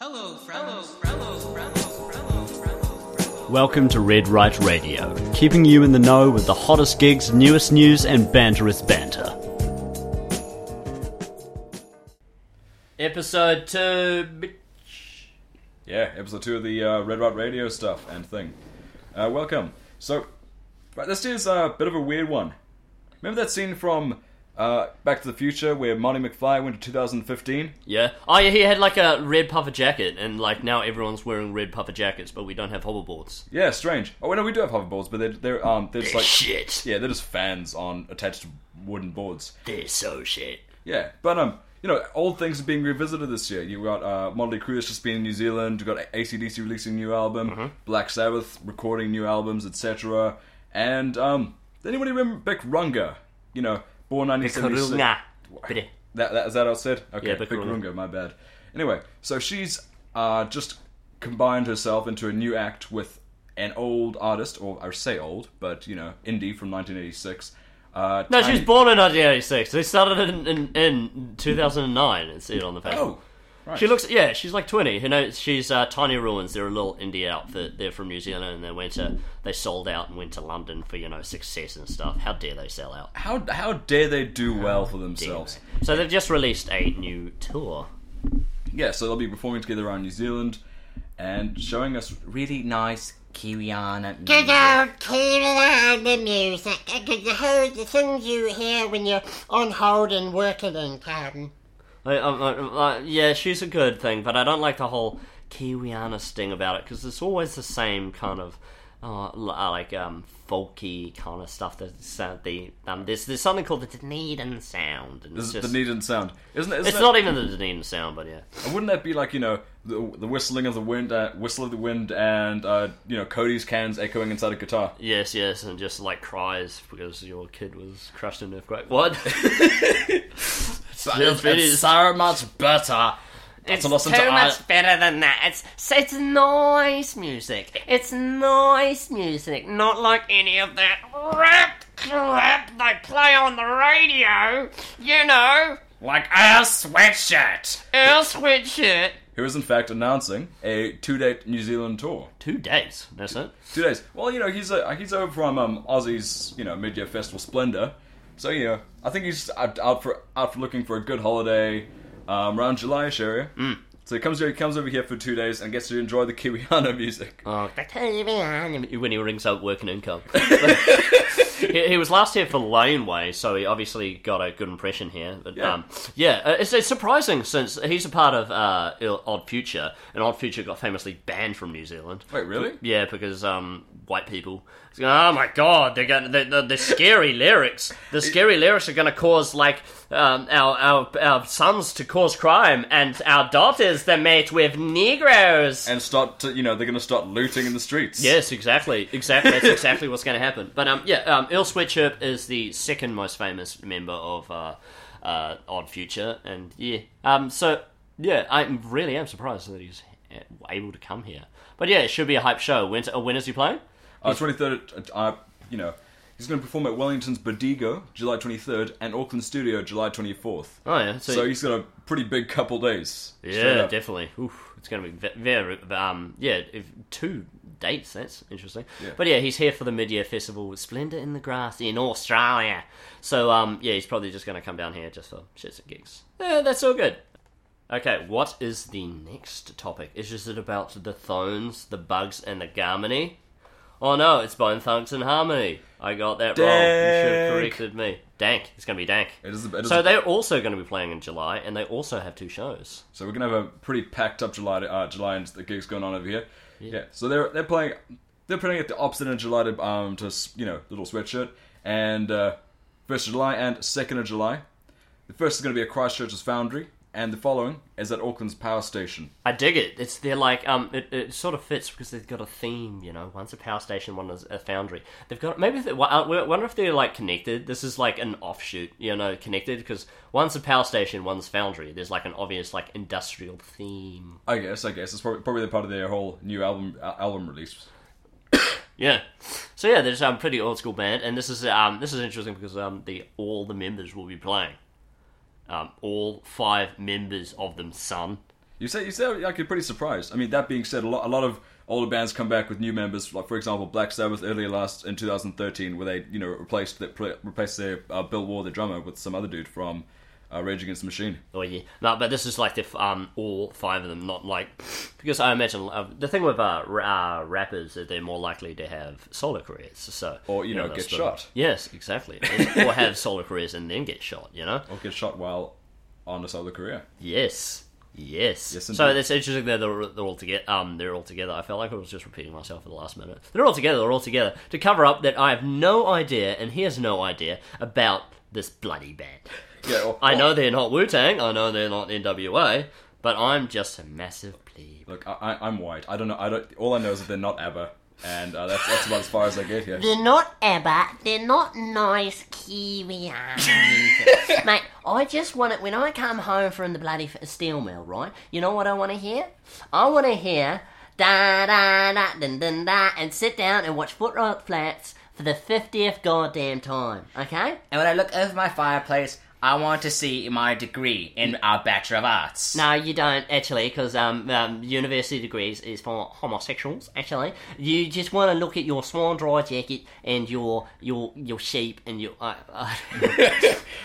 Hello, friends. Hello, friends. Hello, friends. Welcome to Red Right Radio, keeping you in the know with the hottest gigs, newest news, and banterous banter. Episode 2. bitch. Yeah, episode two of the uh, Red Right Radio stuff and thing. Uh, welcome. So, right, this is a bit of a weird one. Remember that scene from uh, Back to the Future where Marty McFly went to 2015? Yeah. Oh, yeah, he had like a red puffer jacket, and like now everyone's wearing red puffer jackets, but we don't have hoverboards. Yeah, strange. Oh, no, we do have hoverboards, but they're they're um they're just like shit. yeah, they're just fans on attached to wooden boards. They're so shit. Yeah, but um, you know, old things are being revisited this year. You've got uh, Motley Crue just been in New Zealand. You've got ACDC releasing a new album, Black Sabbath recording new albums, etc. And um, does anybody remember Beck Runga? You know, born 1976. Karunga. That, that is that it's said? Okay, Yeah, Beck Bikkarunga. My bad. Anyway, so she's uh, just combined herself into a new act with an old artist, or I say old, but you know, indie from 1986. Uh, No, she was born in 1986. They started in, in, in 2009 and see it on the Facebook. Oh, right. She looks, yeah, she's like 20. You know, she's uh, Tiny Ruins. They're a little indie outfit. They're from New Zealand and they went to, they sold out and went to London for, you know, success and stuff. How dare they sell out? How how dare they do well for themselves? So they've just released a new tour. Yeah, so they'll be performing together around New Zealand and showing us really nice Kiwiana Good music. old Kira the music. Because the, whole- the things you hear when you're on hold and working in Carden. I, I, I, I- yeah, she's a good thing, but I don't like the whole Kiwiana sting about it because it's always the same kind of uh, uh, like um, folky kind of stuff. That's uh, the um, there's there's something called the Dunedin sound, and This it's is just the Dunedin sound, isn't it? Isn't it's it- not even the Dunedin sound, but yeah. Wouldn't that be like you know the, the whistling of the wind, uh, whistle of the wind, and uh, you know Cody's cans echoing inside a guitar? Yes, yes, and just like cries because your kid was crushed in an earthquake. What? It's, it's so much better. It's to listen too to much I- better than that. It's it's nice music. It's nice music, not like any of that rap crap they play on the radio. You know, Like our sweatshirt. Earl Sweatshirt. Who is in fact announcing a two-date New Zealand tour. Two days. That's it. Two days. Well, you know he's a, he's over from um, Aussie's you know mid-year festival Splendour, so yeah, I think he's out, out for out for looking for a good holiday um, around Julyish area. Mm. So he comes here, he comes over here for two days and gets to enjoy the Kiwiana music. Oh, the Kiwiana. When he rings up working income. he, he was last here for Laneway, so he obviously got a good impression here. But Yeah. um, yeah uh, it's, it's surprising since he's a part of uh, Odd Future, and Odd Future got famously banned from New Zealand. Wait, really? Yeah, because um, white people. Oh my god, they're going. The, the, the scary lyrics. The scary lyrics are going to cause like um, our, our our sons to cause crime, and our daughters they mate with Negroes. And start to you know they're going to start looting in the streets. Yes, exactly, exactly. That's exactly what's going to happen. But um, yeah, um, Earl Sweatshirt is the second most famous member of uh, uh, Odd Future, and yeah, um, so yeah, I really am surprised that he's uh, able to come here. But yeah, it should be a hype show. When, uh, when is he playing? Uh, 23rd, uh, you know, he's going to perform at Wellington's Bodega, July 23rd, and Auckland Studio, July 24th. Oh yeah, so, So he's got a pretty big couple days. Yeah, definitely. Oof, it's going to be very um yeah if, two dates. That's interesting. Yeah. But yeah, he's here for the mid-year festival with Splendour in the Grass in Australia. So um yeah, he's probably just going to come down here just for shits and gigs. Yeah, that's all good. Okay, what is the next topic? Is it about the Thones, the Bugs, and the Garmony? Oh no, it's Bone Thugs and Harmony. I got that wrong. You should have corrected me. Dank. It's going to be Dank. It is, it is So they're also going to be playing in July, and they also have two shows. So we're gonna have a pretty packed up July, uh, July and the gigs going on over here. Yeah. So they're they're playing they're playing at the opposite end of July to um to you know little sweatshirt and uh, first of July and second of July. The first is gonna be at Christchurch's Foundry, and the following is at Auckland's Power Station. I dig it. It's they're like um, it, it sort of fits because they've got a theme. You know, one's a power station, one is a foundry. They've got maybe they, I wonder if they're like connected. This is like an offshoot. You know, connected because one's a power station, one's foundry. There's like an obvious like industrial theme. I guess I guess it's probably probably the part of their whole new album uh, album release. Yeah. So yeah, there's um pretty old school band, and this is um this is interesting because um the all the members will be playing. Um, all five members of them, son. You say you say like you're pretty surprised. I mean, that being said, a lot a lot of older bands come back with new members. Like for example, Black Sabbath earlier last in 2013, where they you know replaced replaced their uh, Bill Ward, the drummer, with some other dude from uh, Rage Against the Machine. Oh yeah, no, but this is like the f- um all five of them, not like because I imagine uh, the thing with uh, ra- uh rappers is they're more likely to have solo careers, so Or, you know, they'll get still- shot. Yes, exactly, or have solo careers and then get shot. You know. Or get shot while on a solo career. Yes. Yes. Yes, so it's interesting that they're, they're all together. Um, they're all together. I felt like I was just repeating myself at the last minute. They're all together. They're all together to cover up that I have no idea, and he has no idea about this bloody band. Yeah, or, I know they're not Wu Tang. I know they're not NWA, but I'm just a massive plebe. Look, I, I, I'm white. I don't know. I don't. All I know is that they're not ABBA, and uh, that's that's about as far as I get here. They're not ABBA. They're not nice Kiwi armies. Mate, I just want it when I come home from the bloody steel mill, right? You know what I want to hear? I want to hear da da da dun dun da and sit down and watch Footrot Flats for the fiftieth goddamn time. Okay? And when I look over my fireplace, I want to see my degree in a Bachelor of Arts. No, you don't actually, because um, um, university degrees is for homosexuals. Actually, you just want to look at your Swanndri jacket and your your your sheep and your. Uh, uh,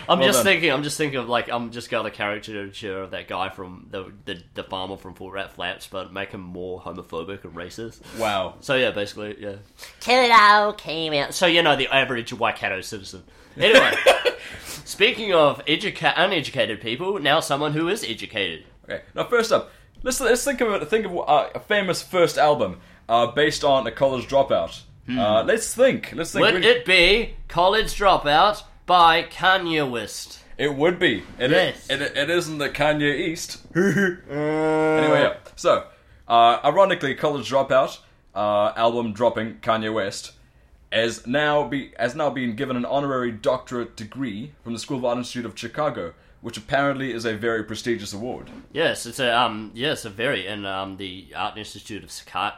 I'm Well just done. thinking. I'm just thinking of like I'm just got a caricature of that guy from the the, the farmer from Footrot Flats, but make him more homophobic and racist. Wow. So yeah, basically, yeah. till it all came out. So you know the average Waikato citizen. Anyway, speaking of educa- uneducated people, now someone who is educated. Okay. Now, first up, let's let's think of it. Think of uh, a famous first album uh, based on a college dropout. Uh, let's think. Let's think. Would really- it be College Dropout by Kanye West? It would be. It, Yes. it, it, it isn't the Kanye East. anyway, yeah. So, uh, ironically, College Dropout uh, album dropping Kanye West has now be has now been given an honorary doctorate degree from the School of Art Institute of Chicago, which apparently is a very prestigious award. Yes, it's a um yes a very and um the Art Institute of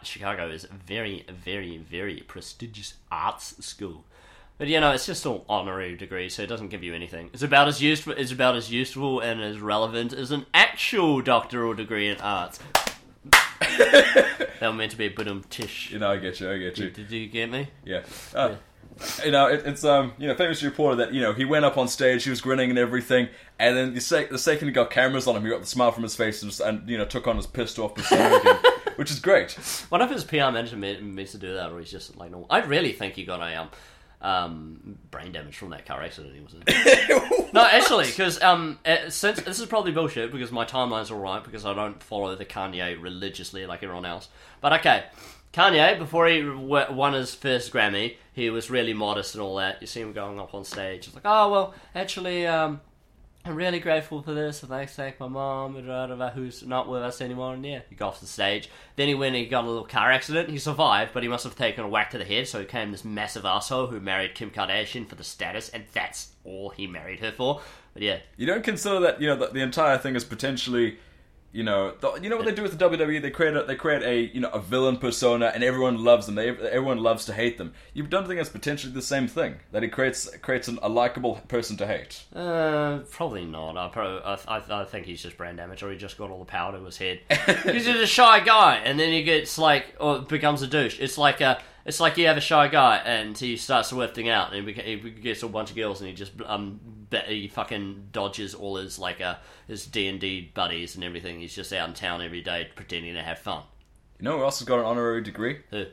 Chicago is a very very very prestigious arts school. But you know, it's just an honorary degree, so it doesn't give you anything. It's about as useful. It's about as useful and as relevant as an actual doctoral degree in arts. that was meant to be a bit of tish. You know, I get you. I get you. Did you get me? Yeah. Uh, You know, it, it's um, you know, famous reporter that you know he went up on stage, he was grinning and everything, and then the, sec- the second he got cameras on him, he got the smile from his face and, just, and you know took on his pissed off persona again, which is great. One of his PR manager meant to do that, or he's just like normal. I really think he got a um, um, brain damage from that car accident he was in. no, actually, because um, uh, since this is probably bullshit because my timeline's all right because I don't follow the Kanye religiously like everyone else. But okay, Kanye before he w- won his first Grammy, he was really modest and all that. You see him going up on stage, it's like, oh well, actually, um. I'm really grateful for this. and Thanks, thank my mom, who's not with us anymore. And yeah, he got off the stage. Then he went he got a little car accident. He survived, but he must have taken a whack to the head, so he became this massive asshole who married Kim Kardashian for the status, and that's all he married her for. But yeah, You don't consider that you know the, the entire thing is potentially, you know, the, you know what they do with the WWE? They create a they create a you know a villain persona, and everyone loves them. They everyone loves to hate them. You don't think it's potentially the same thing that he creates creates an, a likable person to hate? uh, probably not. I, probably, I, I, I think he's just brain damage, or he just got all the power to his head. he's just a shy guy, and then he gets like, or becomes a douche. It's like a, it's like you have a shy guy, and he starts swifting out, and he, beca- he gets a bunch of girls, and he just um, be- he fucking dodges all his like uh, his D and D buddies and everything. He's just out in town every day pretending to have fun. You know who else has got an honorary degree? Who?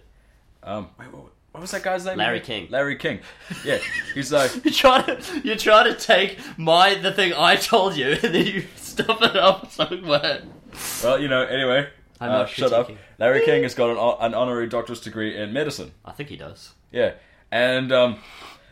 Um, wait, what, what was that guy's name? Larry? King. Larry King. Yeah, he's like. You try to you try to take my the thing I told you, and then you stuff it up somewhere. Well, you know, anyway, I'm uh, not shut up. Larry King has got an, an honorary doctorate degree in medicine. I think he does. Yeah, and um,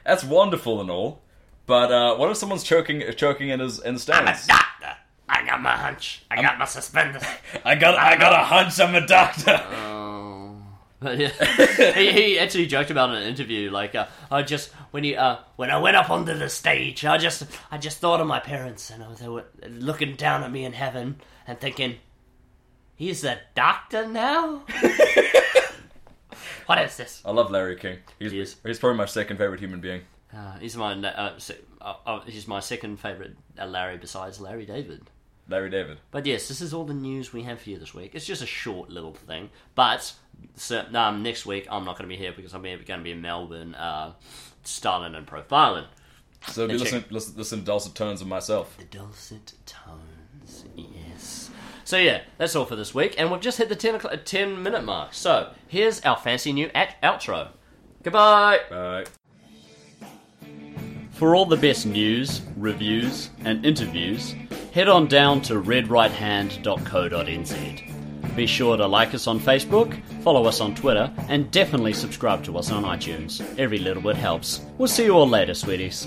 that's wonderful and all. But uh, what if someone's choking choking in his in the stands? doctor. I got my hunch. I got my suspenders. I got I got a hunch. I'm a doctor. Oh. But yeah, he, he actually joked about it in an interview. Like, uh, I just when he uh, when I went up onto the stage, I just I just thought of my parents, and they were looking down at me in heaven and thinking, he's a doctor now. what is this? I love Larry King. He's, He he's probably my second favorite human being. Uh, he's my uh, uh, uh, he's my second favorite Larry besides Larry David. Larry David. But yes, this is all the news we have for you this week. It's just a short little thing. But so, um, next week I'm not going to be here because I'm going to be in Melbourne, uh, styling and profiling. So be listen, listen, listen to dulcet tones of myself. The dulcet tones, yes. So yeah, that's all for this week, and we've just hit the 10, o'clock, 10 minute mark. So here's our fancy new at- outro. Goodbye. Bye. For all the best news, reviews, and interviews, head on down to redrighthand.co.nz. Be sure to like us on Facebook, follow us on Twitter, and definitely subscribe to us on iTunes. Every little bit helps. We'll see you all later, sweeties.